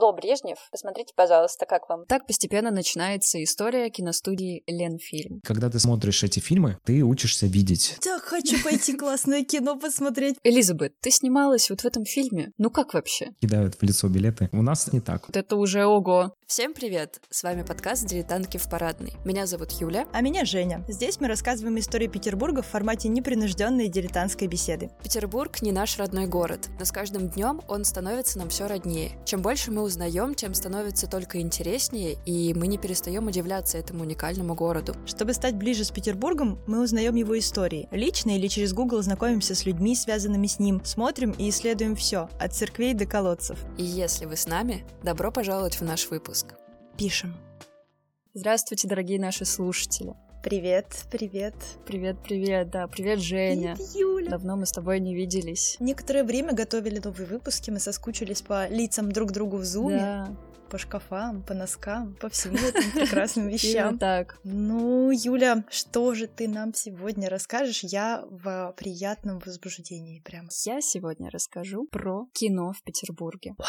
Алло, Брежнев, посмотрите, пожалуйста, как вам. Так постепенно начинается история киностудии Ленфильм. Когда ты смотришь эти фильмы, ты учишься видеть. Так хочу пойти классное кино посмотреть. Элизабет, ты снималась вот в этом фильме? Ну как вообще? Кидают в лицо билеты. У нас не так. Вот это уже ого. Всем привет! С вами подкаст «Дилетантки в парадной». Меня зовут Юля. А меня Женя. Здесь мы рассказываем истории Петербурга в формате непринужденной дилетантской беседы. Петербург не наш родной город, но с каждым днем он становится нам все роднее. Чем больше мы узнаем, тем становится только интереснее, и мы не перестаем удивляться этому уникальному городу. Чтобы стать ближе с Петербургом, мы узнаем его истории. Лично или через Google знакомимся с людьми, связанными с ним, смотрим и исследуем все, от церквей до колодцев. И если вы с нами, добро пожаловать в наш выпуск. Пишем. Здравствуйте, дорогие наши слушатели. Привет, привет. Привет, привет, да, привет, Женя. Привет, Юля. Давно мы с тобой не виделись. Некоторое время готовили новые выпуски, мы соскучились по лицам друг другу в зуме. Да, По шкафам, по носкам, по всему этим прекрасным вещам. так. Ну, Юля, что же ты нам сегодня расскажешь? Я в приятном возбуждении прям. Я сегодня расскажу про кино в Петербурге. Как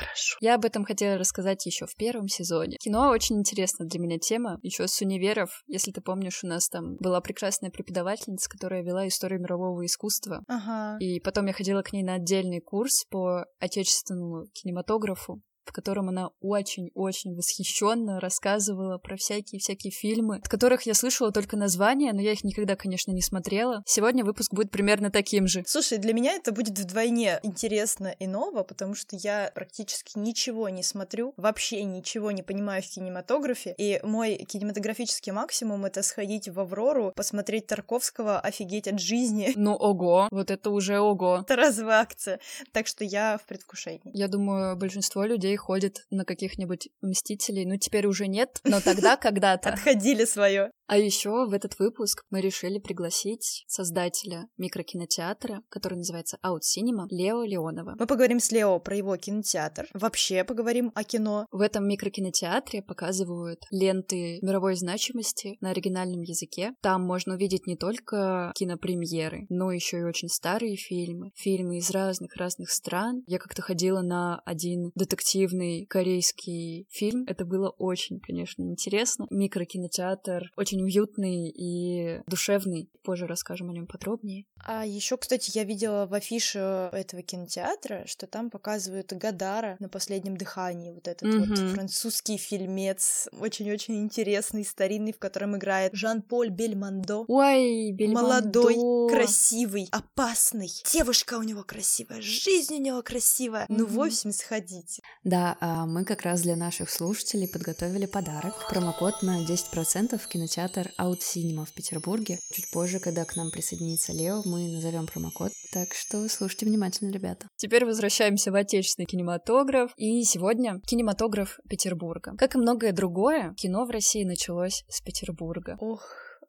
хорошо. Я об этом хотела рассказать еще в первом сезоне. Кино очень интересная для меня тема. Еще с универов, если ты помнишь, у нас там была прекрасная преподавательница, которая вела историю мирового искусства. Ага. И потом я ходила к ней на отдельный курс по отечественному кинематографу в котором она очень-очень восхищенно рассказывала про всякие-всякие фильмы, от которых я слышала только названия, но я их никогда, конечно, не смотрела. Сегодня выпуск будет примерно таким же. Слушай, для меня это будет вдвойне интересно и ново, потому что я практически ничего не смотрю, вообще ничего не понимаю в кинематографе, и мой кинематографический максимум — это сходить в Аврору, посмотреть Тарковского, офигеть от жизни. Ну, ого, вот это уже ого. Это разовая акция, так что я в предвкушении. Я думаю, большинство людей ходит на каких-нибудь Мстителей. Ну, теперь уже нет, но тогда когда-то. Отходили свое. А еще в этот выпуск мы решили пригласить создателя микрокинотеатра, который называется Out Cinema, Лео Леонова. Мы поговорим с Лео про его кинотеатр, вообще поговорим о кино. В этом микрокинотеатре показывают ленты мировой значимости на оригинальном языке. Там можно увидеть не только кинопремьеры, но еще и очень старые фильмы, фильмы из разных-разных стран. Я как-то ходила на один детективный корейский фильм. Это было очень, конечно, интересно. Микрокинотеатр очень уютный и душевный. Позже расскажем о нем подробнее. А еще, кстати, я видела в афише этого кинотеатра, что там показывают Гадара на последнем дыхании. Вот этот вот Мгм. французский фильмец, очень-очень интересный, старинный, в котором играет Жан-Поль Бельмондо. Ой, Бельмондо. Молодой, красивый, опасный. Девушка у него красивая, жизнь у него красивая. Ну, в общем, сходите. Да, а мы как раз для наших слушателей подготовили подарок. Промокод на 10% в кинотеатр Out Cinema в Петербурге. Чуть позже, когда к нам присоединится Лео, мы назовем промокод. Так что слушайте внимательно, ребята. Теперь возвращаемся в отечественный кинематограф. И сегодня кинематограф Петербурга. Как и многое другое, кино в России началось с Петербурга. Ох,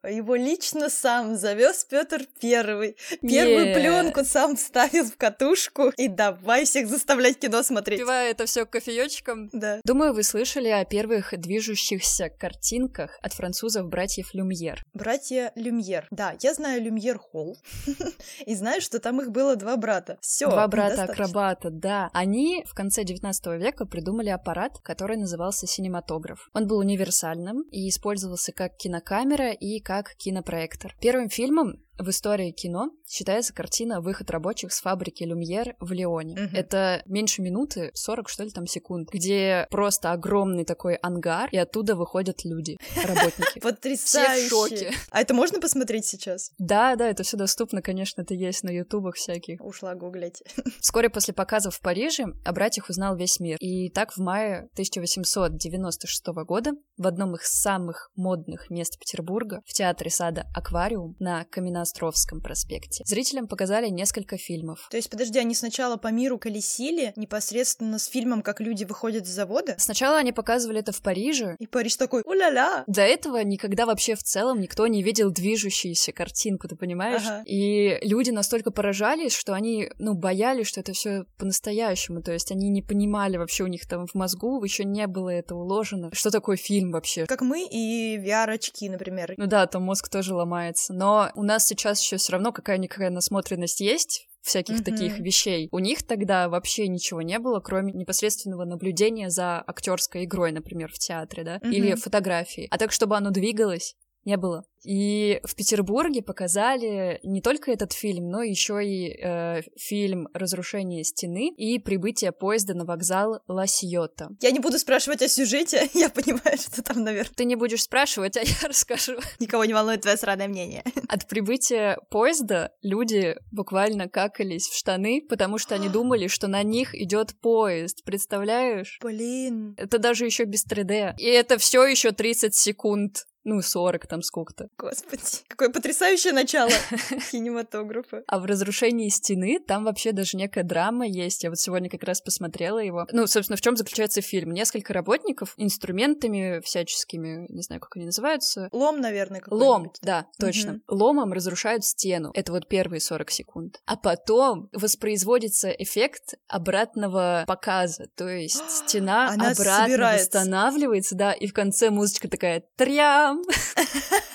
его лично сам завез Петр Первый. Первую Е. пленку сам вставил в катушку и давай всех заставлять кино смотреть. Пивая это все кофеечком, Да. Думаю, вы слышали о первых движущихся картинках от французов братьев Люмьер. Братья Люмьер. Да, я знаю Люмьер Холл. И знаю, что там их было два брата. Все. Два брата-акробата, да. Они в конце 19 века придумали аппарат, который назывался синематограф. Он был универсальным и использовался как кинокамера и как кинопроектор. Первым фильмом в истории кино считается картина «Выход рабочих с фабрики Люмьер в Лионе». Мгм. Это меньше минуты, 40, что ли, там секунд, где просто огромный такой ангар, и оттуда выходят люди, работники. Все Потрясающе. в шоке. А это можно посмотреть сейчас? Да, да, это все доступно, конечно, это есть на ютубах всяких. Ушла гуглить. Вскоре после показов в Париже о братьях узнал весь мир. И так в мае 1896 года в одном из самых модных мест Петербурга, в театре сада «Аквариум» на Каменноостровском проспекте, зрителям показали несколько фильмов. То есть, подожди, они сначала по миру колесили непосредственно с фильмом, как люди выходят с завода? Сначала они показывали это в Париже, И Париж такой, уля-ля! До этого никогда вообще в целом никто не видел движущуюся картинку, ты понимаешь? Ага. И люди настолько поражались, что они, ну, боялись, что это все по-настоящему. То есть они не понимали вообще у них там в мозгу, еще не было это уложено. Что такое фильм вообще? Как мы и VR-очки, например. Ну да, там мозг тоже ломается. Но у нас сейчас еще все равно какая-никакая насмотренность есть всяких mm-hmm. таких вещей. У них тогда вообще ничего не было, кроме непосредственного наблюдения за актерской игрой, например, в театре, да, mm-hmm. или фотографии. А так, чтобы оно двигалось, не было. И в Петербурге показали не только этот фильм, но еще и э, фильм «Разрушение стены» и «Прибытие поезда на вокзал Ла Сьота». Я не буду спрашивать о сюжете, я понимаю, что там наверх. Ты не будешь спрашивать, а я расскажу. Никого не волнует твое сраное мнение. От прибытия поезда люди буквально какались в штаны, потому что они думали, что на них идет поезд. Представляешь? Блин. Это даже еще без 3D. И это все еще 30 секунд ну, 40 там сколько-то. Господи, какое потрясающее начало кинематографа. А в «Разрушении стены» там вообще даже некая драма есть. Я вот сегодня как раз посмотрела его. Ну, собственно, в чем заключается фильм? Несколько работников инструментами всяческими, не знаю, как они называются. Лом, наверное, Лом, да, точно. Угу. Ломом разрушают стену. Это вот первые 40 секунд. А потом воспроизводится эффект обратного показа. То есть стена Она обратно собирается. восстанавливается, да, и в конце музычка такая трям там.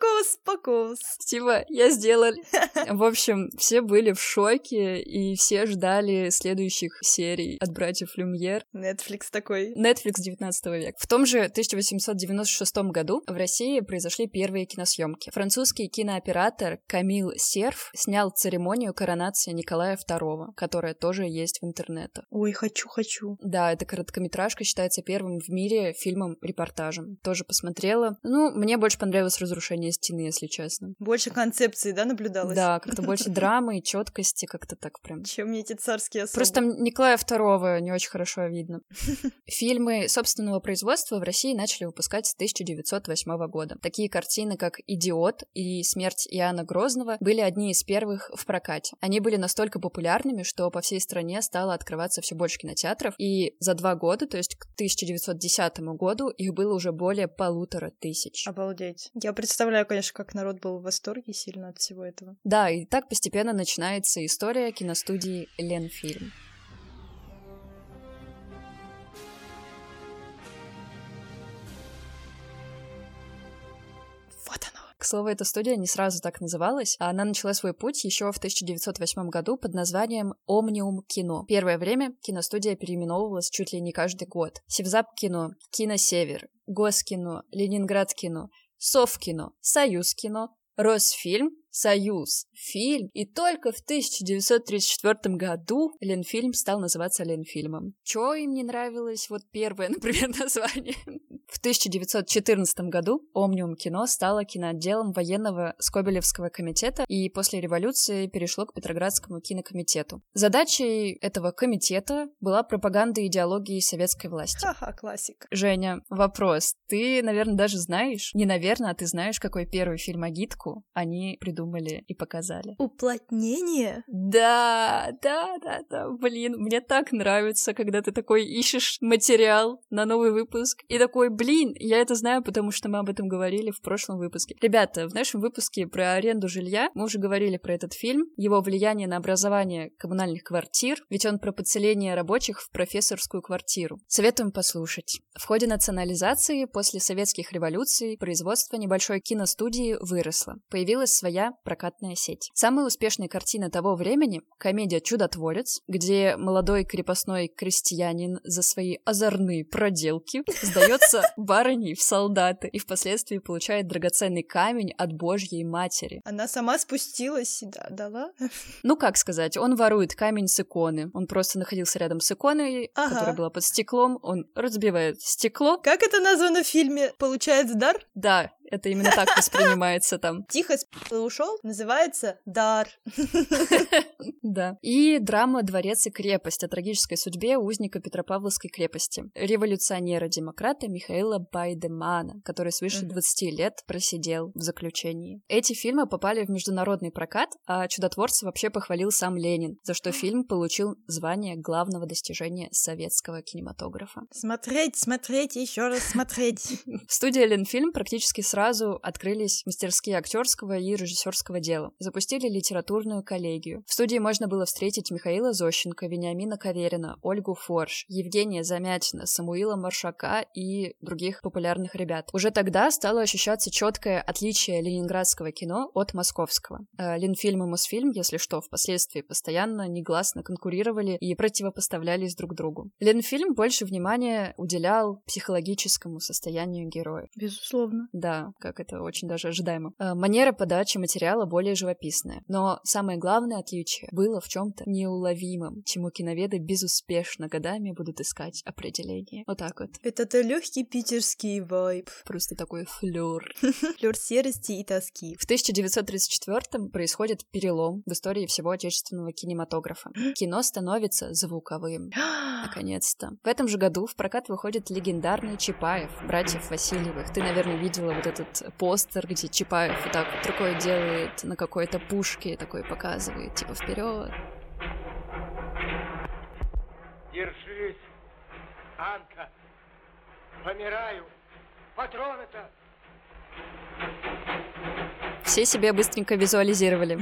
Фокус, фокус. Типа, я сделал. В общем, все были в шоке, и все ждали следующих серий от братьев Люмьер. Netflix такой. Netflix 19 века. В том же 1896 году в России произошли первые киносъемки. Французский кинооператор Камил Серф снял церемонию коронации Николая II, которая тоже есть в интернете. Ой, хочу, хочу. Да, эта короткометражка считается первым в мире фильмом-репортажем. Тоже посмотрела. Ну, мне больше понравилось «Разрушение стены», если честно. Больше концепции, да, наблюдалось? Да, как-то больше драмы и четкости, как-то так прям. Чем мне эти царские особы. Просто Николая II не очень хорошо видно. Фильмы собственного производства в России начали выпускать с 1908 года. Такие картины, как «Идиот» и «Смерть Иоанна Грозного» были одни из первых в прокате. Они были настолько популярными, что по всей стране стало открываться все больше кинотеатров, и за два года, то есть к 1910 году, их было уже более полутора тысяч. Обалдеть. Я представляю, конечно, как народ был в восторге сильно от всего этого. Да, и так постепенно начинается история киностудии Ленфильм. Вот оно. К слову, эта студия не сразу так называлась, а она начала свой путь еще в 1908 году под названием Omnium Кино. Первое время киностудия переименовывалась чуть ли не каждый год. Севзап Кино, Кино Север, Госкино, Ленинград Кино, Совкино, Союз Кино, Росфильм, Союз, фильм, и только в 1934 году Ленфильм стал называться Ленфильмом. Чего им не нравилось? Вот первое, например, название. В 1914 году Омниум кино стало киноотделом военного Скобелевского комитета и после революции перешло к Петроградскому кинокомитету. Задачей этого комитета была пропаганда идеологии советской власти. Ха-ха, классик. Женя, вопрос. Ты, наверное, даже знаешь, не наверное, а ты знаешь, какой первый фильм «Агитку» они придумали и показали. Уплотнение? Да, да, да, да. Блин, мне так нравится, когда ты такой ищешь материал на новый выпуск и такой, блин, я это знаю, потому что мы об этом говорили в прошлом выпуске. Ребята, в нашем выпуске про аренду жилья мы уже говорили про этот фильм, его влияние на образование коммунальных квартир, ведь он про подселение рабочих в профессорскую квартиру. Советуем послушать. В ходе национализации после советских революций производство небольшой киностудии выросло. Появилась своя прокатная сеть. Самая успешная картина того времени — комедия «Чудотворец», где молодой крепостной крестьянин за свои озорные проделки сдается барыней в солдаты и впоследствии получает драгоценный камень от Божьей Матери. Она сама спустилась и да, дала? Ну, как сказать, он ворует камень с иконы. Он просто находился рядом с иконой, ага. которая была под стеклом. Он разбивает стекло. Как это названо в фильме? Получает дар? Да, это именно так воспринимается там. Тихо ушел, называется «Дар». Да. И драма «Дворец и крепость» о трагической судьбе узника Петропавловской крепости. Революционера-демократа Михаила Байдемана, который свыше 20 лет просидел в заключении. Эти фильмы попали в международный прокат, а «Чудотворца» вообще похвалил сам Ленин, за что фильм получил звание главного достижения советского кинематографа. Смотреть, смотреть, еще раз смотреть. Студия Ленфильм практически сразу сразу открылись мастерские актерского и режиссерского дела. Запустили литературную коллегию. В студии можно было встретить Михаила Зощенко, Вениамина Каверина, Ольгу Форш, Евгения Замятина, Самуила Маршака и других популярных ребят. Уже тогда стало ощущаться четкое отличие ленинградского кино от московского. Э, Ленфильм и Мосфильм, если что, впоследствии постоянно негласно конкурировали и противопоставлялись друг другу. Ленфильм больше внимания уделял психологическому состоянию героя. Безусловно. Да, как это очень даже ожидаемо. Э, Манера подачи материала более живописная. Но самое главное отличие было в чем-то неуловимом, чему киноведы безуспешно годами будут искать определение. Вот так вот. Это-то легкий питерский вайб. Просто такой флёр. Флёр серости и тоски. В 1934-м происходит перелом в истории всего отечественного кинематографа. Кино становится звуковым. Наконец-то. В этом же году в прокат выходит легендарный Чапаев, братьев Васильевых. Ты, наверное, видела вот этот постер, где Чапаев вот так вот рукой делает на какой-то пушке, такой показывает, типа вперед. Держись, Анка. Помираю. Патроны-то. Все себе быстренько визуализировали.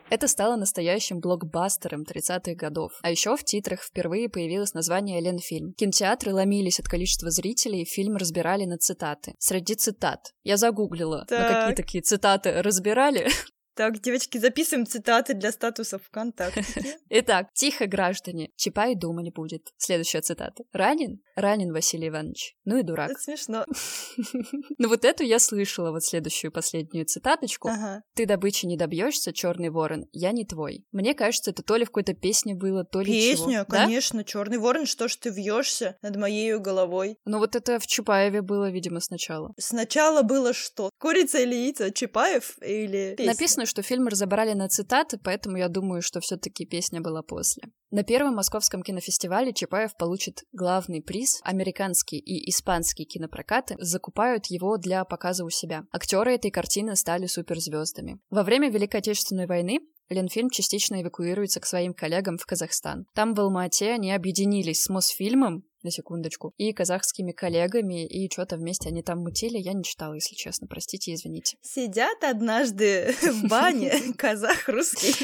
Это стало настоящим блокбастером 30-х годов. А еще в титрах впервые появилось название «Ленфильм». Кинотеатры ломились от количества зрителей, фильм разбирали на цитаты. Среди цитат я загуглила, на какие Так. такие цитаты разбирали. Так, девочки, записываем цитаты для статуса ВКонтакте. Итак, тихо, граждане, Чапай дума не будет. Следующая цитата. Ранен? Ранен, Василий Иванович. Ну и дурак. Это смешно. Ну вот эту я слышала, вот следующую последнюю цитаточку. Ага. Ты добычи не добьешься, черный ворон, я не твой. Мне кажется, это то ли в какой-то песне было, то ли Песня, чего. Да? конечно, Черный ворон, что ж ты вьешься над моей головой? Ну вот это в Чапаеве было, видимо, сначала. Сначала было что? Курица или яйцо? Чапаев или песня? Написано, что фильм разобрали на цитаты, поэтому я думаю, что все-таки песня была после. На первом московском кинофестивале Чапаев получит главный приз. Американские и испанские кинопрокаты закупают его для показа у себя. Актеры этой картины стали суперзвездами. Во время Великой Отечественной войны Ленфильм частично эвакуируется к своим коллегам в Казахстан. Там, в Алмате, они объединились с Мосфильмом, на секундочку, и казахскими коллегами, и что-то вместе они там мутили. Я не читала, если честно, простите, извините. Сидят однажды в бане казах русский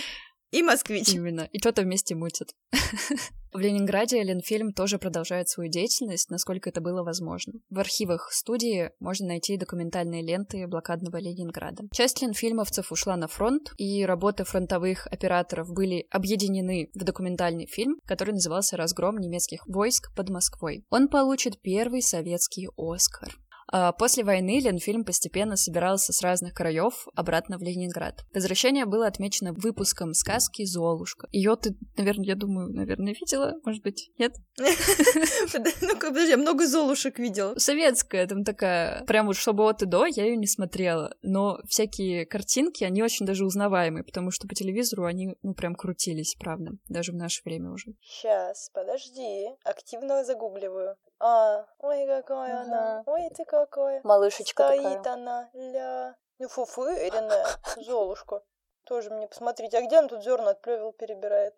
и москвич. Именно. И что-то вместе мутят. В Ленинграде Ленфильм тоже продолжает свою деятельность, насколько это было возможно. В архивах студии можно найти документальные ленты блокадного Ленинграда. Часть ленфильмовцев ушла на фронт, и работы фронтовых операторов были объединены в документальный фильм, который назывался «Разгром немецких войск под Москвой». Он получит первый советский Оскар. А После войны Ленфильм постепенно собирался с разных краев обратно в Ленинград. Возвращение было отмечено выпуском сказки «Золушка». Ее ты, наверное, я думаю, наверное, видела, может быть, нет? Ну-ка, подожди, я много золушек видела. Советская, там такая, прям вот чтобы от и до, я ее не смотрела. Но всякие картинки, они очень даже узнаваемые, потому что по телевизору они, ну, прям крутились, правда, даже в наше время уже. Сейчас, подожди, активно загугливаю. А, ой, какая она, ой, ты какая. Малышечка Стоит такая. она, ля. Ну, фуфыренная, Золушка. Тоже мне посмотрите, а где он тут зерна от плевел перебирает?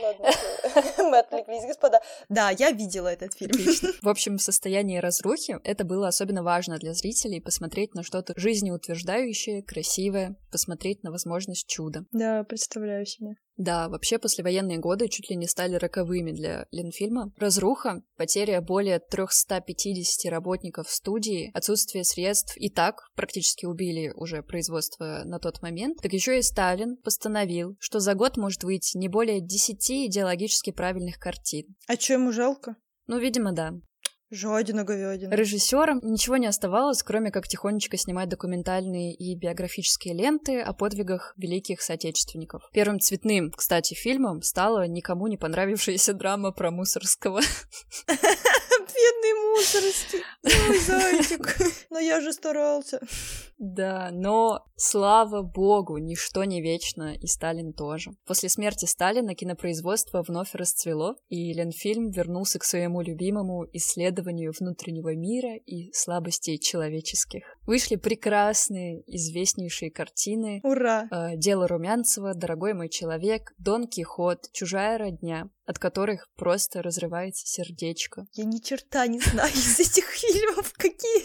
Ладно, мы отвлеклись, господа. Да, я видела этот фильм. В общем, в состоянии разрухи это было особенно важно для зрителей посмотреть на что-то жизнеутверждающее, красивое, посмотреть на возможность чуда. Да, представляю себе. Да, вообще послевоенные годы чуть ли не стали роковыми для Ленфильма. Разруха, потеря более 350 работников студии, отсутствие средств и так практически убили уже производство на тот момент. Так еще и Сталин постановил, что за год может выйти не более 10 идеологически правильных картин. А чё ему жалко? Ну, видимо, да. Жадина говядина. Режиссерам ничего не оставалось, кроме как тихонечко снимать документальные и биографические ленты о подвигах великих соотечественников. Первым цветным, кстати, фильмом стала никому не понравившаяся драма про Мусорского. Бедный мусорский. Ой, зайчик. Но я же старался. Да, но слава богу, ничто не вечно, и Сталин тоже. После смерти Сталина кинопроизводство вновь расцвело, и Ленфильм вернулся к своему любимому исследованию внутреннего мира и слабостей человеческих. Вышли прекрасные, известнейшие картины Ура. э, «Дело Румянцева», «Дорогой мой человек», «Дон Кихот», «Чужая родня», от которых просто разрывается сердечко. Я ни черта не знаю из этих фильмов. Какие?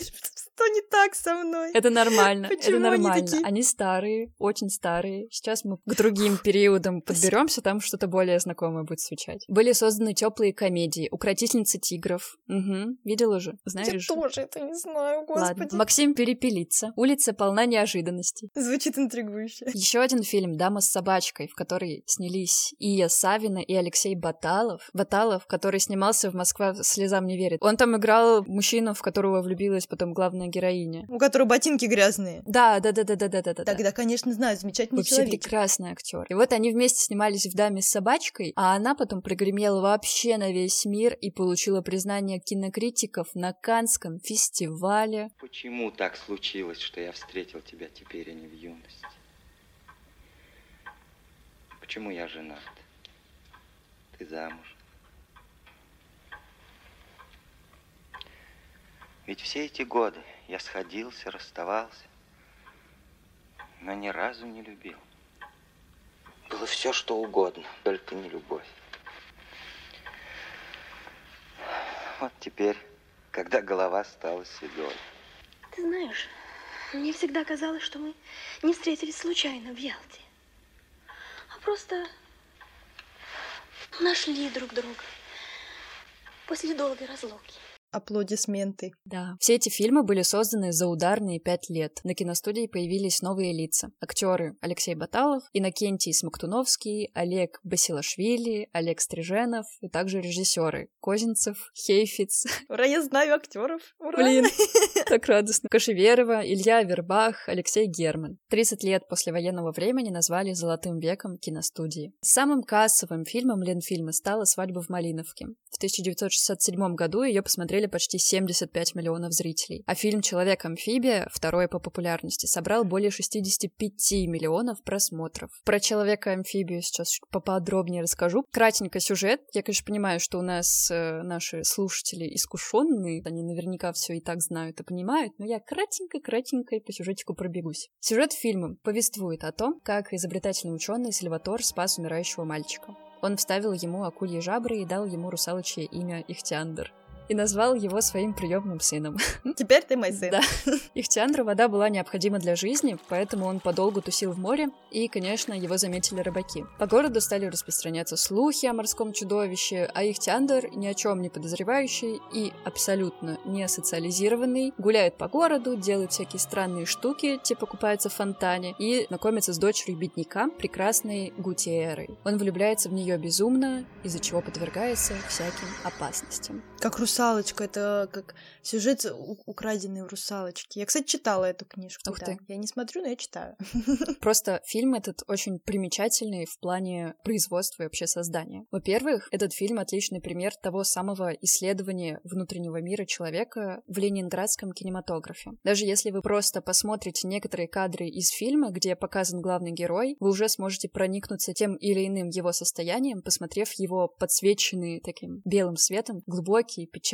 Что не так со мной? Это нормально, Почему это они нормально. такие? Они старые, очень старые. Сейчас мы к другим периодам подберемся, там что-то более знакомое будет звучать. Были созданы теплые комедии. Укротительница тигров. Угу. Видела же? Знаешь Я же. тоже это не знаю, Ладно. господи. Максим перепелится. Улица полна неожиданностей. Звучит интригующе. Еще один фильм «Дама с собачкой», в который снялись Ия Савина и Алексей Баталов. Баталов, который снимался в «Москва слезам не верит». Он там играл мужчину, в которого влюбилась потом главная героиня. У которого ботинки грязные. Да, да, да, да, да, да, да, да. Тогда, конечно, знаю, замечательный Вообще человек. прекрасный актер. И вот они вместе снимались в «Даме с собачкой», а она потом прогремела вообще на весь мир и получила признание кинокритиков на Канском фестивале. Почему так случилось, что я встретил тебя теперь, а не в юности? Почему я женат? Ты замуж? Ведь все эти годы я сходился, расставался, но ни разу не любил. Было все, что угодно, только не любовь. Вот теперь, когда голова стала седой, Ты знаешь, мне всегда казалось, что мы не встретились случайно в Ялте, а просто нашли друг друга после долгой разлуки. Аплодисменты. Да. Все эти фильмы были созданы за ударные пять лет. На киностудии появились новые лица. Актеры Алексей Баталов, Иннокентий Смоктуновский, Олег Басилашвили, Олег Стриженов и также режиссеры Козинцев, Хейфиц, Ура, я знаю актеров. Ура! Блин, так радостно. Кашеверова, Илья Вербах, Алексей Герман. 30 лет после военного времени назвали «Золотым веком» киностудии. Самым кассовым фильмом Ленфильма стала «Свадьба в Малиновке». В 1967 году ее посмотрели почти 75 миллионов зрителей. А фильм «Человек-амфибия», второй по популярности, собрал более 65 миллионов просмотров. Про «Человека-амфибию» сейчас поподробнее расскажу. Кратенько сюжет. Я, конечно, понимаю, что у нас э, наши слушатели искушенные, они наверняка все и так знают и понимают, но я кратенько-кратенько по сюжетику пробегусь. Сюжет фильма повествует о том, как изобретательный ученый Сальватор спас умирающего мальчика. Он вставил ему акульи жабры и дал ему русалочье имя Ихтиандр. И назвал его своим приемным сыном. Теперь ты мой сын. Да. Ихтиандру вода была необходима для жизни, поэтому он подолгу тусил в море, и, конечно, его заметили рыбаки. По городу стали распространяться слухи о морском чудовище, а Ихтиандр, ни о чем не подозревающий и абсолютно не социализированный, гуляет по городу, делает всякие странные штуки, типа купается в фонтане, и знакомится с дочерью бедняка, прекрасной Гутиерой. Он влюбляется в нее безумно, из-за чего подвергается всяким опасностям. Как русалочка, это как сюжет украденный в русалочке. Я, кстати, читала эту книжку. Ух да. ты. Я не смотрю, но я читаю. Просто фильм этот очень примечательный в плане производства и вообще создания. Во-первых, этот фильм отличный пример того самого исследования внутреннего мира человека в ленинградском кинематографе. Даже если вы просто посмотрите некоторые кадры из фильма, где показан главный герой, вы уже сможете проникнуться тем или иным его состоянием, посмотрев его подсвеченные таким белым светом глубокие, печальные,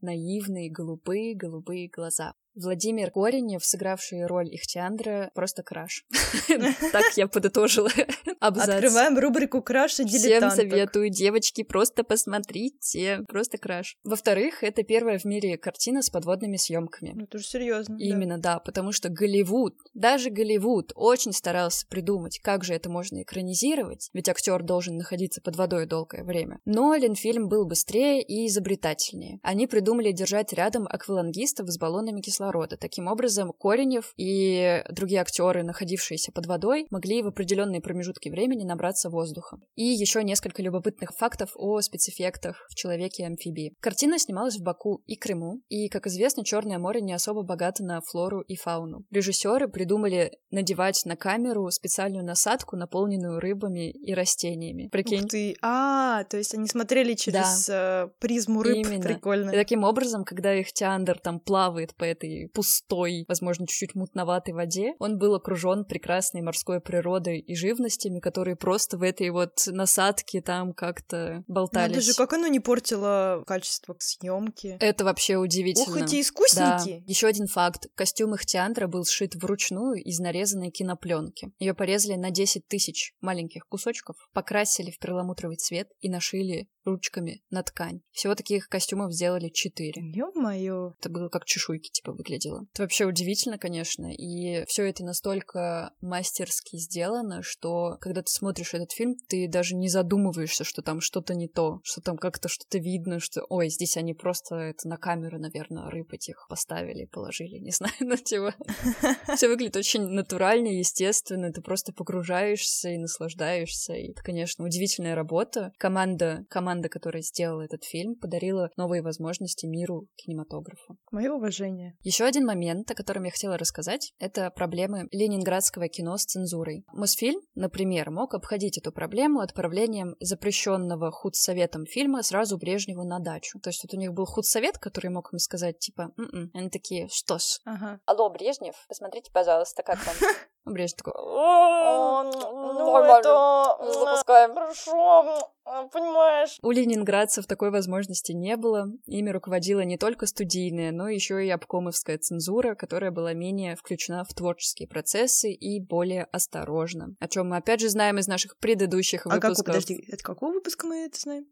наивные, голубые-голубые глаза. Владимир Коренев, сыгравший роль Ихтиандра, просто краш. Так я подытожила абзац. Открываем рубрику «Краша Всем дилетанток». советую, девочки, просто посмотрите. Просто краш. Во-вторых, это первая в мире картина с подводными съемками. Ну, это же серьезно. Именно, да, потому что Голливуд, даже Голливуд очень старался придумать, как же это можно экранизировать, ведь актер должен находиться под водой долгое время. Но Ленфильм был быстрее и изобретательнее. Они придумали держать рядом аквалангистов с баллонами кислорода. Таким образом, Коренев и другие актеры, находившиеся под водой, могли в определенные промежутки времени набраться воздуха. И еще несколько любопытных фактов о спецэффектах в «Человеке-амфибии». Картина снималась в Баку и Крыму, и, как известно, Черное море не особо богато на флору и фауну. Режиссеры придумали надевать на камеру специальную насадку, наполненную рыбами и растениями. Прикинь? Ух ты. А, то есть они смотрели через э, призму рыб. Именно. Прикольно. И таким образом, когда их Тиандр там плавает по этой пустой, возможно, чуть-чуть мутноватой воде, он был окружен прекрасной морской природой и живностями, которые просто в этой вот насадке там как-то болтались. Надо же, как оно не портило качество съемки. Это вообще удивительно. Ух, эти Да. искусники! Еще один факт. Костюм Ихтиандра был сшит вручную из нарезанной кинопленки. Ее порезали на 10 тысяч маленьких кусочков, покрасили в перламутровый цвет и нашили ручками на ткань. Всего таких костюмов сделали четыре. Ё-моё. Это было как чешуйки, типа, выглядело. Это вообще удивительно, конечно, и все это настолько мастерски сделано, что когда ты смотришь этот фильм, ты даже не задумываешься, что там что-то не то, что там как-то что-то видно, что, ой, здесь они просто это на камеру, наверное, рыб этих поставили, положили, не знаю, ну, типа. Все выглядит очень натурально, естественно, ты просто погружаешься и наслаждаешься, и это, конечно, удивительная работа. Команда, команда, которая сделала этот фильм, подарила новые возможности миру кинематографа. Мое уважение. Еще один момент, о котором я хотела рассказать, это проблемы ленинградского кино с цензурой. Мосфильм, например, мог обходить эту проблему отправлением запрещенного худсоветом фильма сразу Брежневу на дачу. То есть вот у них был худсовет, который мог им сказать, типа, М-м". они такие, что ж. Ага. Алло, Брежнев, посмотрите, пожалуйста, как вам. Брежнев такой, Ну, это... Запускаем. Хорошо, понимаешь. У ленинградцев такой возможности не было. Ими руководила не только студийная, но еще и обкомовская цензура, которая была менее включена в творческие процессы и более осторожна. О чем мы опять же знаем из наших предыдущих А выпусков. подожди, от какого выпуска мы это знаем?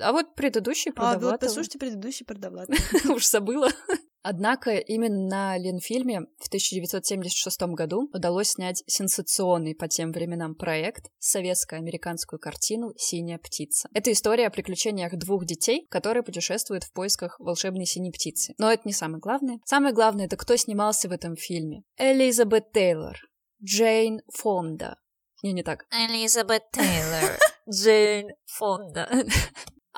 А вот предыдущий А, вот послушайте предыдущий продават. Уж забыла. Однако именно на Ленфильме в 1976 году удалось снять сенсационный по тем временам проект советско-американскую картину «Синяя птица». Это история о приключениях двух детей, которые путешествуют в поисках волшебной синей птицы. Но это не самое главное. Самое главное — это кто снимался в этом фильме. Элизабет Тейлор, Джейн Фонда. Не, не так. Элизабет Тейлор, Джейн Фонда.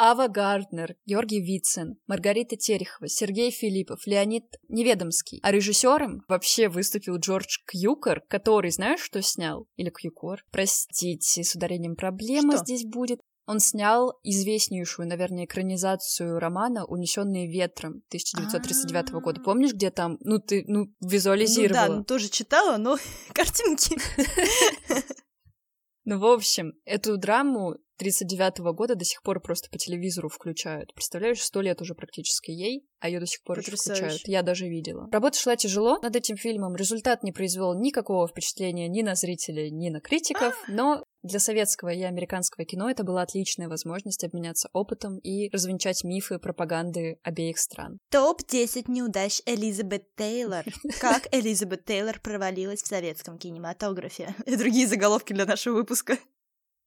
Ава Гарднер, Георгий Вицин, Маргарита Терехова, Сергей Филиппов, Леонид Неведомский. А режиссером вообще выступил Джордж Кьюкор, который, знаешь, что снял? Или Кьюкор? Простите, с ударением проблема Что? здесь будет. Он снял известнейшую, наверное, экранизацию романа «Унесенные ветром» 1939 года. А. Помнишь, где там, ну ты, ну, Ну да, визуализировала? ну тоже читала, но картинки. Ну, в общем, эту драму 39 года до сих пор просто по телевизору включают. Представляешь, сто лет уже практически ей, а ее до сих пор Потрясающе. включают. Я даже видела. Работа шла тяжело над этим фильмом. Результат не произвел никакого впечатления ни на зрителей, ни на критиков, но для советского и американского кино это была отличная возможность обменяться опытом и развенчать мифы пропаганды обеих стран. Топ-10 неудач Элизабет Тейлор. Как Элизабет Тейлор провалилась в советском кинематографе. И другие заголовки для нашего выпуска.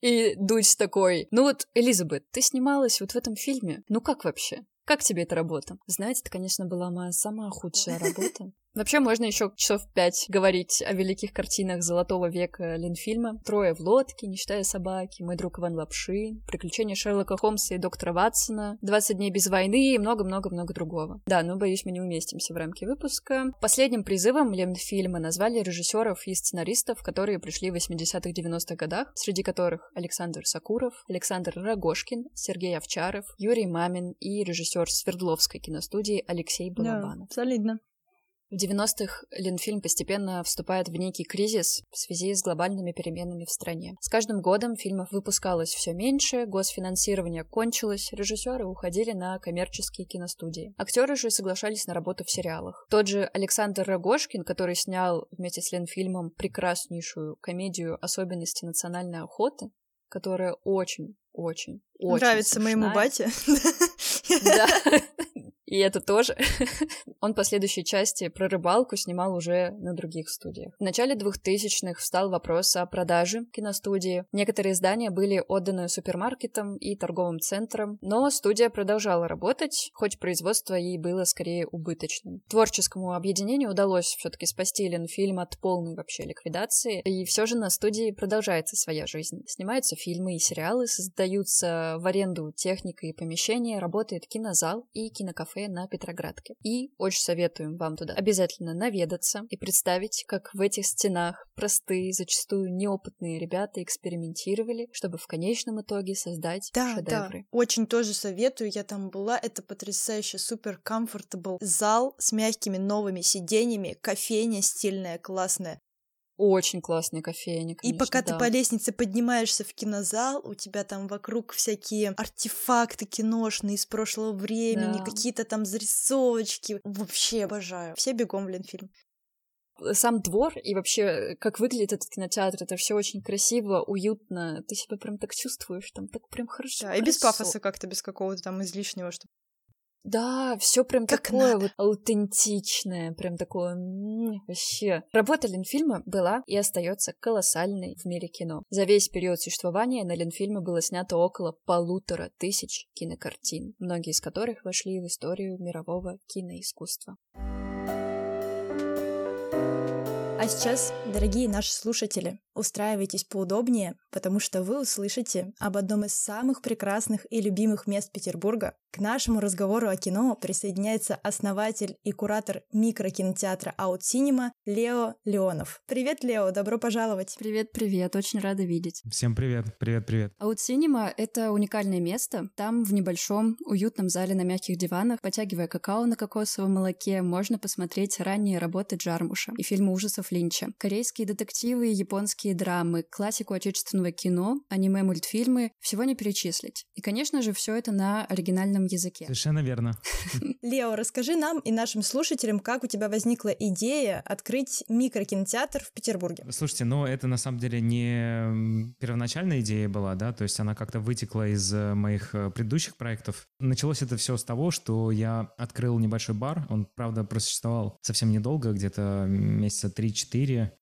И Дудь такой, ну вот, Элизабет, ты снималась вот в этом фильме. Ну как вообще? Как тебе эта работа? Знаете, это, конечно, была моя самая худшая работа. Вообще, можно еще часов пять говорить о великих картинах золотого века Ленфильма. «Трое в лодке», «Не считая собаки», «Мой друг Иван Лапшин», «Приключения Шерлока Холмса и доктора Ватсона», «20 дней без войны» и много-много-много другого. Да, но, боюсь, мы не уместимся в рамки выпуска. Последним призывом Ленфильма назвали режиссеров и сценаристов, которые пришли в 80-х 90-х годах, среди которых Александр Сакуров, Александр Рогошкин, Сергей Овчаров, Юрий Мамин и режиссер Свердловской киностудии Алексей Балабанов. солидно. В 90-х Ленфильм постепенно вступает в некий кризис в связи с глобальными переменами в стране. С каждым годом фильмов выпускалось все меньше, госфинансирование кончилось, режиссеры уходили на коммерческие киностудии. Актеры же соглашались на работу в сериалах. Тот же Александр Рогошкин, который снял вместе с Ленфильмом прекраснейшую комедию «Особенности национальной охоты», которая очень, очень, очень Нравится моему смешная. бате. Да. И это тоже. Он последующие части про рыбалку снимал уже на других студиях. В начале 2000-х встал вопрос о продаже киностудии. Некоторые здания были отданы супермаркетам и торговым центрам, но студия продолжала работать, хоть производство ей было скорее убыточным. Творческому объединению удалось все-таки спасти Ленфильм от полной вообще ликвидации, и все же на студии продолжается своя жизнь. Снимаются фильмы и сериалы, создаются в аренду техника и помещения, работает кинозал и кинокафе на Петроградке. И очень советуем вам туда обязательно наведаться и представить, как в этих стенах простые, зачастую неопытные ребята экспериментировали, чтобы в конечном итоге создать Да, да, шедевры. очень тоже советую, я там была, это потрясающе, супер комфортабл зал с мягкими новыми сиденьями, кофейня стильная, классная. Очень классная кофейня, И пока да. ты по лестнице поднимаешься в кинозал, у тебя там вокруг всякие артефакты киношные из прошлого времени, Да. какие-то там зарисовочки. Вообще обожаю. Все бегом в Ленфильм. Сам двор и вообще, как выглядит этот кинотеатр, это все очень красиво, уютно. Ты себя прям так чувствуешь, там так прям хорошо. Да, и без пафоса как-то, без какого-то там излишнего, что да, все прям Как такое надо. вот аутентичное, прям такое м, вообще. Работа Ленфильма была и остается колоссальной в мире кино. За весь период существования на Ленфильме было снято около полутора тысяч кинокартин, многие из которых вошли в историю мирового киноискусства. А сейчас, дорогие наши слушатели, устраивайтесь поудобнее, потому что вы услышите об одном из самых прекрасных и любимых мест Петербурга. К нашему разговору о кино присоединяется основатель и куратор микрокинотеатра Cinema Лео Леонов. Привет, Лео, добро пожаловать. Привет-привет, очень рада видеть. Всем привет, привет-привет. Cinema — это уникальное место. Там, в небольшом, уютном зале на мягких диванах, потягивая какао на кокосовом молоке, можно посмотреть ранние работы Джармуша и фильмы ужасов Линча. Корейские детективы, японские драмы, классику отечественного кино, аниме-мультфильмы — всего не перечислить. И, конечно же, все это на оригинальном языке. Совершенно верно. Лео, расскажи нам и нашим слушателям, как у тебя возникла идея открыть микрокинотеатр в Петербурге. Слушайте, ну это на самом деле не первоначальная идея была, да, то есть она как-то вытекла из э, моих э, предыдущих проектов. Началось это все с того, что я открыл небольшой бар, он, правда, просуществовал совсем недолго, где-то месяца 3-4,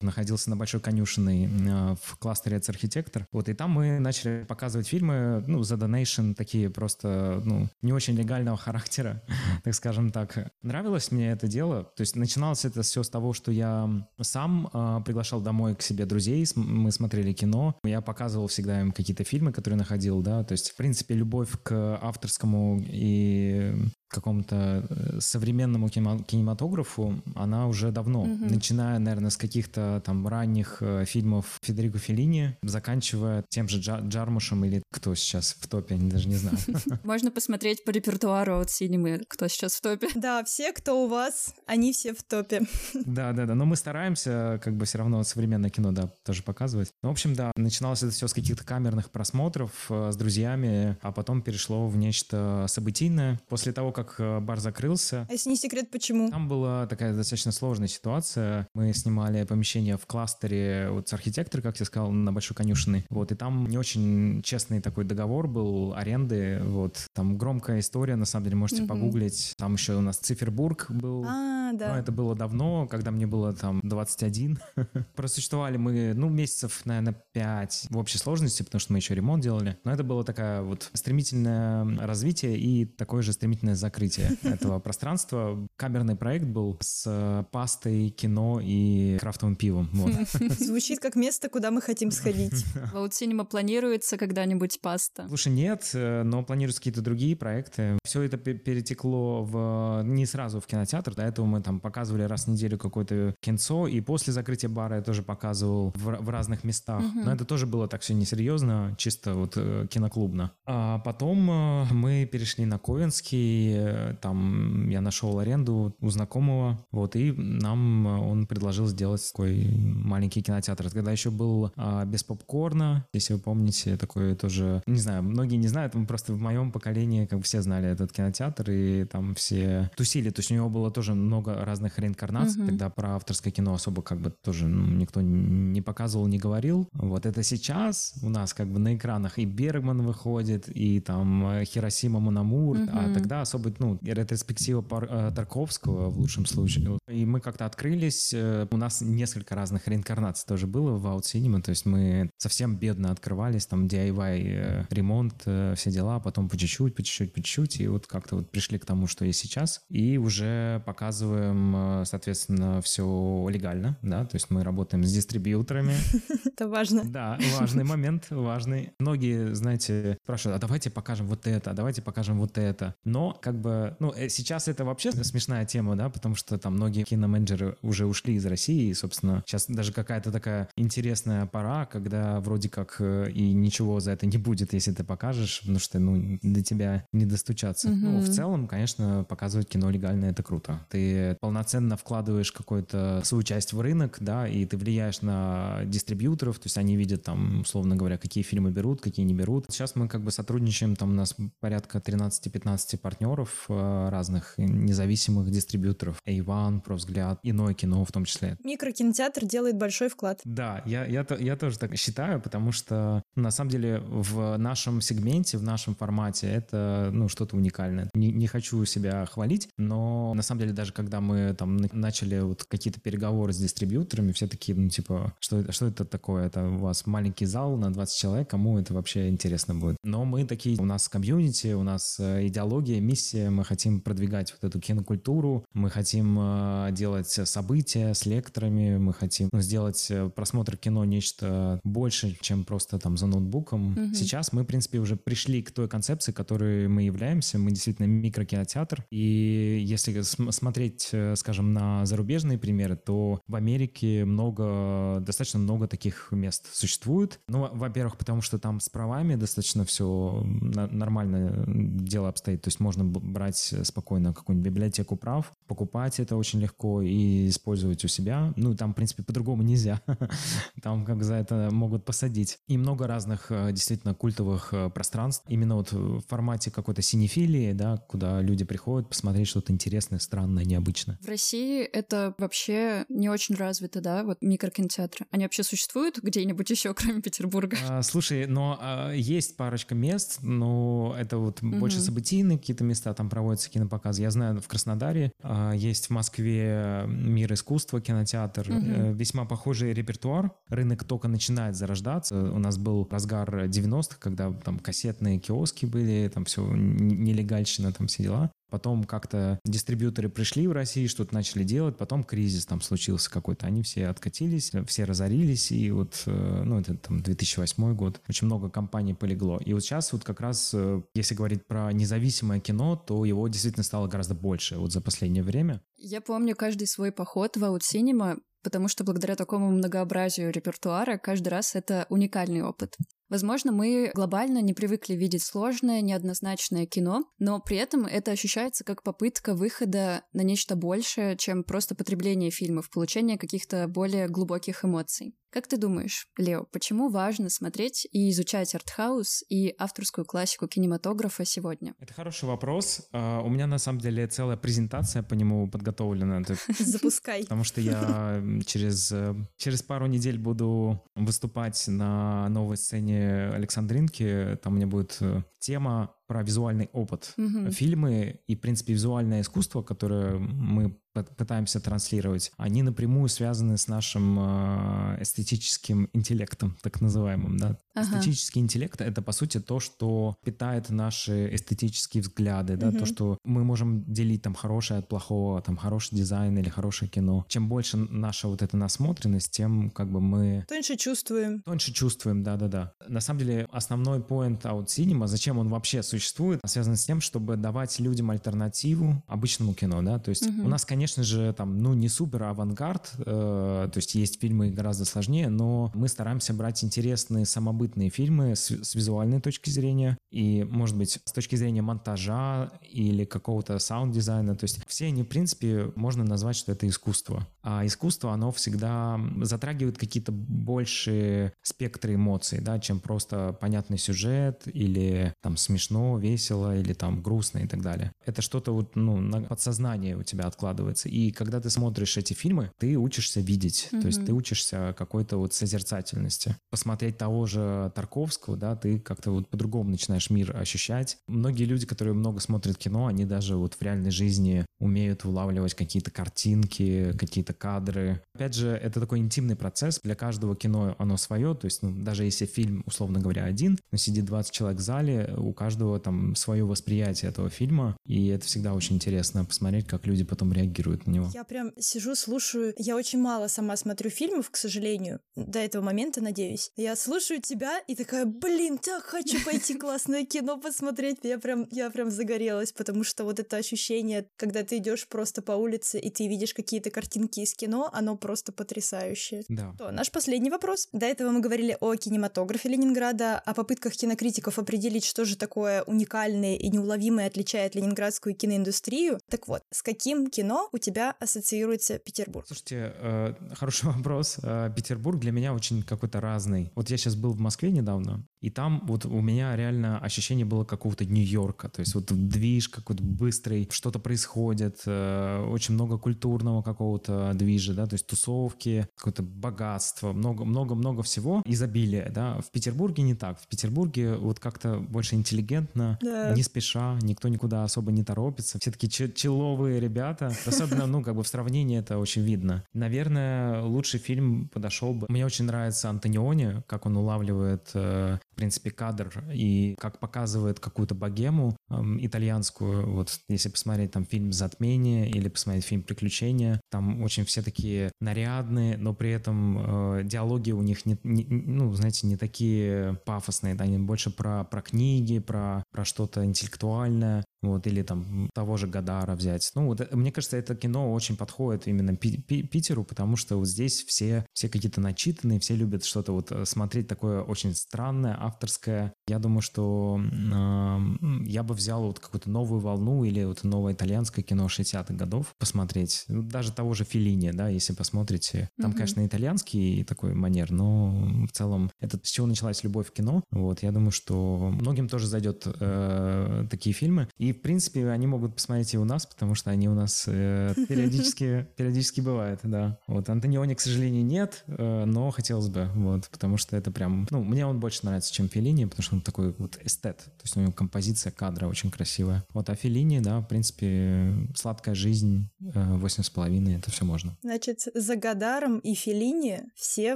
находился на Большой Конюшиной э, в кластере «Архитектор». Вот, и там мы начали показывать фильмы, ну, за donation, такие просто, ну, не очень легального характера, так скажем так. Нравилось мне это дело, то есть начиналось это все с того, что я сам э, приглашал домой к себе друзей, мы смотрели кино, я показывал всегда им какие-то фильмы, которые находил, да, то есть, в принципе, любовь к авторскому и какому-то э, современному кинема- кинематографу, она уже давно, Мгм. начиная, наверное, с каких-то там ранних э, фильмов Федерико Феллини, заканчивая тем же Джа- Джармушем или кто сейчас в топе, я даже не знаю. Можно посмотреть по репертуару от Синемы, кто сейчас в топе. Да, все, кто у вас, они все в топе. Да, да, да. Но мы стараемся, как бы все равно современное кино, да, тоже показывать. Ну, в общем, да, начиналось это все с каких-то камерных просмотров э, с друзьями, а потом перешло в нечто событийное. После того, как э, бар закрылся, А если не секрет, почему? там была такая достаточно сложная ситуация. Мы снимали помещение в кластере вот с архитектор, как я сказал, на Большой Конюшиной. Вот, и там не очень честный такой договор был аренды. Вот, там громкая история, на самом деле, можете Мгм. погуглить. Там еще у нас Цифербург был. А, да. это было давно, когда мне было там 21. Просуществовали мы, ну, месяцев, наверное, 5 в общей сложности, потому что мы еще ремонт делали. Но это было такое вот стремительное развитие и такое же стремительное закрытие этого пространства. Камерный проект был с э, пастой, кино и крафтовым пивом. Вот. Звучит как место, куда мы хотим сходить. В Cinema планируется когда-нибудь паста. Слушай, нет, э, но планируются какие-то другие проекты. Все это пе- перетекло в не сразу в кинотеатр. До этого мы там показывали раз в неделю какое-то кинцо, и после закрытия бара я тоже показывал в, разных местах. Но это тоже было так все несерьезно, чисто вот э, киноклубно. А потом э, мы перешли на Ковенский, там я нашел аренду у знакомого, вот, и нам э, он предложил сделать такой маленький кинотеатр. Это Когда еще был а, без попкорна, если вы помните, такой тоже, не знаю, многие не знают, мы просто в моем поколении как бы все знали этот кинотеатр, и там все тусили, то есть у него было тоже много разных реинкарнаций, Мгм. тогда про авторское кино особо как бы тоже ну, никто не показывал, не говорил. Вот это сейчас у нас как бы на экранах и Бергман выходит, и там э, Хиросима Мономур, а Мгм. тогда особо, ну, ретроспектива э, Тарковского в лучшем случае. И мы как-то открылись, э, у нас несколько разных реинкарнаций тоже было в Out Cinema, то есть мы совсем бедно открывались, там DIY, э, ремонт, все дела, потом по чуть-чуть, по чуть-чуть, по чуть-чуть, и вот как-то вот пришли к тому, что есть сейчас, и уже показываем, соответственно, все легально, да, то есть мы работаем с дистрибьюторами, Это важно. да, важный момент, важный. Многие, знаете, спрашивают, а давайте покажем вот это, а давайте покажем вот это. Но, как бы, ну, э, сейчас это вообще смешная тема, да, потому что там многие киноменеджеры уже ушли из России, и, собственно, сейчас даже какая-то такая интересная пора, когда вроде как э, и ничего за это не будет, если ты покажешь, потому что, ну, до тебя не достучаться. Ну, в целом, конечно, показывать кино легально — это круто. Ты полноценно вкладываешь какую-то свою часть в рынок, да, и ты влияешь на дистрибьюторов, то есть они видят там, условно говоря, какие фильмы берут, какие не берут. Сейчас мы как бы сотрудничаем, там у нас порядка 13-15 партнеров, партнеров э, разных, независимых дистрибьюторов, A1, Провзгляд, иное кино в том числе. Микрокинотеатр делает большой вклад. Да, я, я, я тоже так считаю, потому что на самом деле в нашем сегменте, в нашем формате это ну, что-то уникальное. Не, не хочу себя хвалить, но на самом деле даже когда мы там начали вот какие-то переговоры с дистрибьюторами, все такие, ну типа, что, что это такое? Это у вас маленький зал на 20 человек, кому это вообще интересно будет? Но мы такие, у нас комьюнити, у нас э, идеология, миссия, мы хотим продвигать вот эту кинокультуру, мы хотим э, делать события с лекторами, мы хотим ну, сделать э, просмотр кино нечто больше, чем просто там за ноутбуком. Mm-hmm. Сейчас мы, в принципе, уже пришли к той концепции, которой мы являемся. Мы действительно микрокинотеатр. И если смотреть, скажем, на зарубежные примеры, то в Америке много, достаточно много таких мест существует. Ну, во-первых, потому что там с правами достаточно все нормально дело обстоит. То есть можно брать спокойно какую-нибудь библиотеку прав, покупать это очень легко и использовать у себя. Ну, там, в принципе, по-другому нельзя. Там как за это могут посадить. И много разных э, действительно культовых э, пространств. Именно вот в формате какой-то синефилии, да, куда люди приходят посмотреть что-то интересное, странное, необычное. В России это вообще не очень развито, да, вот микрокинотеатры. Они вообще существуют где-нибудь еще, кроме Петербурга? А, слушай, но а, есть парочка мест, но это вот угу. больше событийные какие-то места, там проводятся кинопоказы. Я знаю, в Краснодаре а, есть в Москве Мир искусства, кинотеатр. Угу. Весьма похожий репертуар. Рынок только начинает зарождаться. У нас был разгар 90-х, когда там кассетные киоски были, там все нелегальщина, там все дела. Потом как-то дистрибьюторы пришли в Россию, что-то начали делать, потом кризис там случился какой-то. Они все откатились, все разорились, и вот, э, ну, это там 2008 год, очень много компаний полегло. И вот сейчас вот как раз, э, если говорить про независимое кино, то его действительно стало гораздо больше вот за последнее время. Я помню каждый свой поход в Аутсинема, потому что благодаря такому многообразию репертуара каждый раз это уникальный опыт. Возможно, мы глобально не привыкли видеть сложное, неоднозначное кино, но при этом это ощущается как попытка выхода на нечто большее, чем просто потребление фильмов, получение каких-то более глубоких эмоций. Как ты думаешь, Лео, почему важно смотреть и изучать артхаус и авторскую классику кинематографа сегодня? Это хороший вопрос. А, у меня на самом деле целая презентация по нему подготовлена. Запускай. Потому что я через, э, через пару недель буду выступать на новой сцене Александринки. Там у меня будет э, тема про визуальный опыт. Угу. Фильмы и, в принципе, визуальное искусство, которое мы пытаемся транслировать, они напрямую связаны с нашим э, эстетическим интеллектом, так называемым, да. Ага. Эстетический интеллект — это, по сути, то, что питает наши эстетические взгляды, да, угу. то, что мы можем делить там хорошее от плохого, там хороший дизайн или хорошее кино. Чем больше наша вот эта насмотренность, тем как бы мы... Тоньше чувствуем. Тоньше чувствуем, да-да-да. На самом деле, основной Point Out Cinema, зачем он вообще существует, связан с тем, чтобы давать людям альтернативу обычному кино, да, то есть угу. у нас, конечно же, там, ну, не супер авангард, э, то есть есть фильмы гораздо сложнее, но мы стараемся брать интересные самобытные фильмы с, с визуальной точки зрения и, может быть, с точки зрения монтажа или какого-то саунд-дизайна, то есть все они, в принципе, можно назвать, что это искусство. А искусство, оно всегда затрагивает какие-то большие спектры эмоций, да, чем просто понятный сюжет или там смешно, весело или там грустно и так далее. Это что-то вот, ну, на подсознание у тебя откладывается. И когда ты смотришь эти фильмы, ты учишься видеть, mm-hmm. то есть ты учишься какой-то вот созерцательности. Посмотреть того же Тарковского, да, ты как-то вот по-другому начинаешь мир ощущать. Многие люди, которые много смотрят кино, они даже вот в реальной жизни умеют улавливать какие-то картинки, какие-то кадры. Опять же, это такой интимный процесс. Для каждого кино оно свое. То есть, ну, даже если фильм, условно говоря, один, но сидит 20 человек в зале, у каждого там свое восприятие этого фильма. И это всегда очень интересно посмотреть, как люди потом реагируют на него. Я прям сижу, слушаю. Я очень мало сама смотрю фильмов, к сожалению. До этого момента, надеюсь. Я слушаю тебя и такая, блин, так хочу пойти классное кино посмотреть. Я прям, я прям загорелась, потому что вот это ощущение, когда ты идешь просто по улице и ты видишь какие-то картинки из кино, оно просто потрясающее. Да. То, наш последний вопрос. До этого мы говорили о кинематографе Ленинграда, о попытках кинокритиков определить, что же такое уникальное и неуловимое отличает ленинградскую киноиндустрию. Так вот, с каким кино у тебя ассоциируется Петербург? Слушайте, э, хороший вопрос. Э, Петербург для меня очень какой-то разный. Вот я сейчас был в Москве недавно, и там вот у меня реально ощущение было какого-то Нью-Йорка. То есть вот движ какой-то быстрый, что-то происходит, э, очень много культурного какого-то движа, да, то есть тусовки, какое-то богатство, много-много-много всего, изобилие, да. В Петербурге не так. В Петербурге вот как-то больше интеллигентно, Да. не спеша, никто никуда особо не торопится. Все таки человые ребята. Особенно, ну, как бы в сравнении это очень видно. Наверное, лучший фильм подошел бы. Мне очень нравится Антониони, как он улавливает, э, в принципе, кадр и как показывает какую-то богему эм, итальянскую. Вот если посмотреть там фильм «Затмение» или посмотреть фильм «Приключения», там очень все такие нарядные, но при этом э, диалоги у них, не, не- ну, знаете, не такие пафосные. Они больше про, про книги, про, про что-то интеллектуальное. Вот, или там того же Гадара взять. Ну, вот, э, мне кажется, это кино очень подходит именно Пи- Пи- Питеру, потому что вот здесь все, все какие-то начитанные, все любят что-то вот э, смотреть такое очень странное, авторское. Я думаю, что м, я бы взял вот какую-то новую волну или вот новое итальянское кино 60-х годов посмотреть. Ну, Даже того же Феллини, да, если посмотрите. Там, Мгм. конечно, итальянский такой манер, но в целом это с чего началась любовь к кино. Вот, я думаю, что многим тоже зайдет э, такие фильмы. И, в принципе, они могут посмотреть и у нас, потому что они у нас э, периодически, периодически бывают, да. Вот Антониони, к сожалению, нет, э, но хотелось бы, вот, потому что это прям, ну, мне он больше нравится, чем Феллини, потому что он такой вот эстет, то есть у него композиция кадра очень красивая. Вот, а Феллини, да, в принципе, сладкая жизнь, э, восемь с половиной, это все можно. Значит, за Гадаром и Феллини все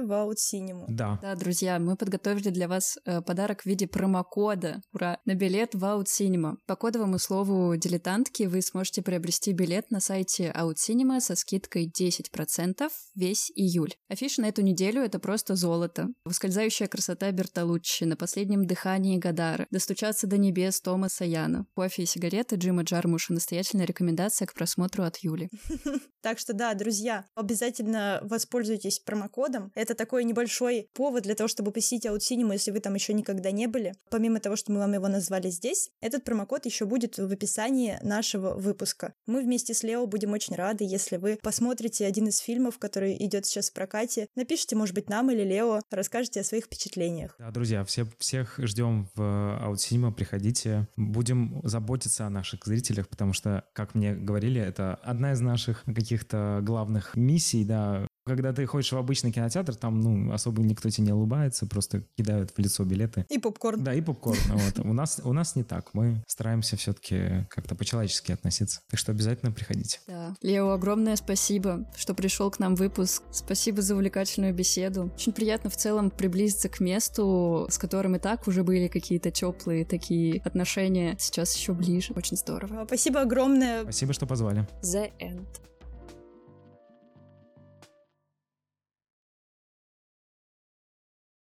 в аутсинему. Да, Да, друзья, мы подготовили для вас э, подарок в виде промокода. Ура! На билет в Outcinema. По кодовому слову «дилетантки» вы сможете приобрести билет на сайте Outcinema со скидкой 10% весь июль. Афиша на эту неделю — это просто золото. Ускользающая красота Бертолуччи, на последнем дыхании Гадара, достучаться до небес Томаса Яна, кофе и сигареты Джима Джармуша, настоятельная рекомендация к просмотру от Юли. Так что да, друзья, обязательно воспользуйтесь промокодом. Это такой небольшой повод для того, чтобы посетить аутсинему, если вы там еще никогда не были. Помимо того, что мы вам его назвали здесь, этот промокод еще будет в описании нашего выпуска. Мы вместе с Лео будем очень рады, если вы посмотрите один из фильмов, который идет сейчас в прокате. Напишите, может быть, нам или Лео, расскажите о своих впечатлениях. Да, друзья, все, всех ждем в Аутсинема, приходите. Будем заботиться о наших зрителях, потому что, как мне говорили, это одна из наших каких-то главных миссий, да. Когда ты ходишь в обычный кинотеатр, там, ну, особо никто тебе не улыбается, просто кидают в лицо билеты. И попкорн. Да, и попкорн. Вот. У нас, у нас не так. Мы стараемся все-таки как-то по-человечески относиться. Так что обязательно приходите. Да. Лео, огромное спасибо, что пришел к нам выпуск. Спасибо за увлекательную беседу. Очень приятно в целом приблизиться к месту, с которым и так уже были какие-то теплые такие отношения. Сейчас еще ближе. Очень здорово. Спасибо огромное. Спасибо, что позвали. The End.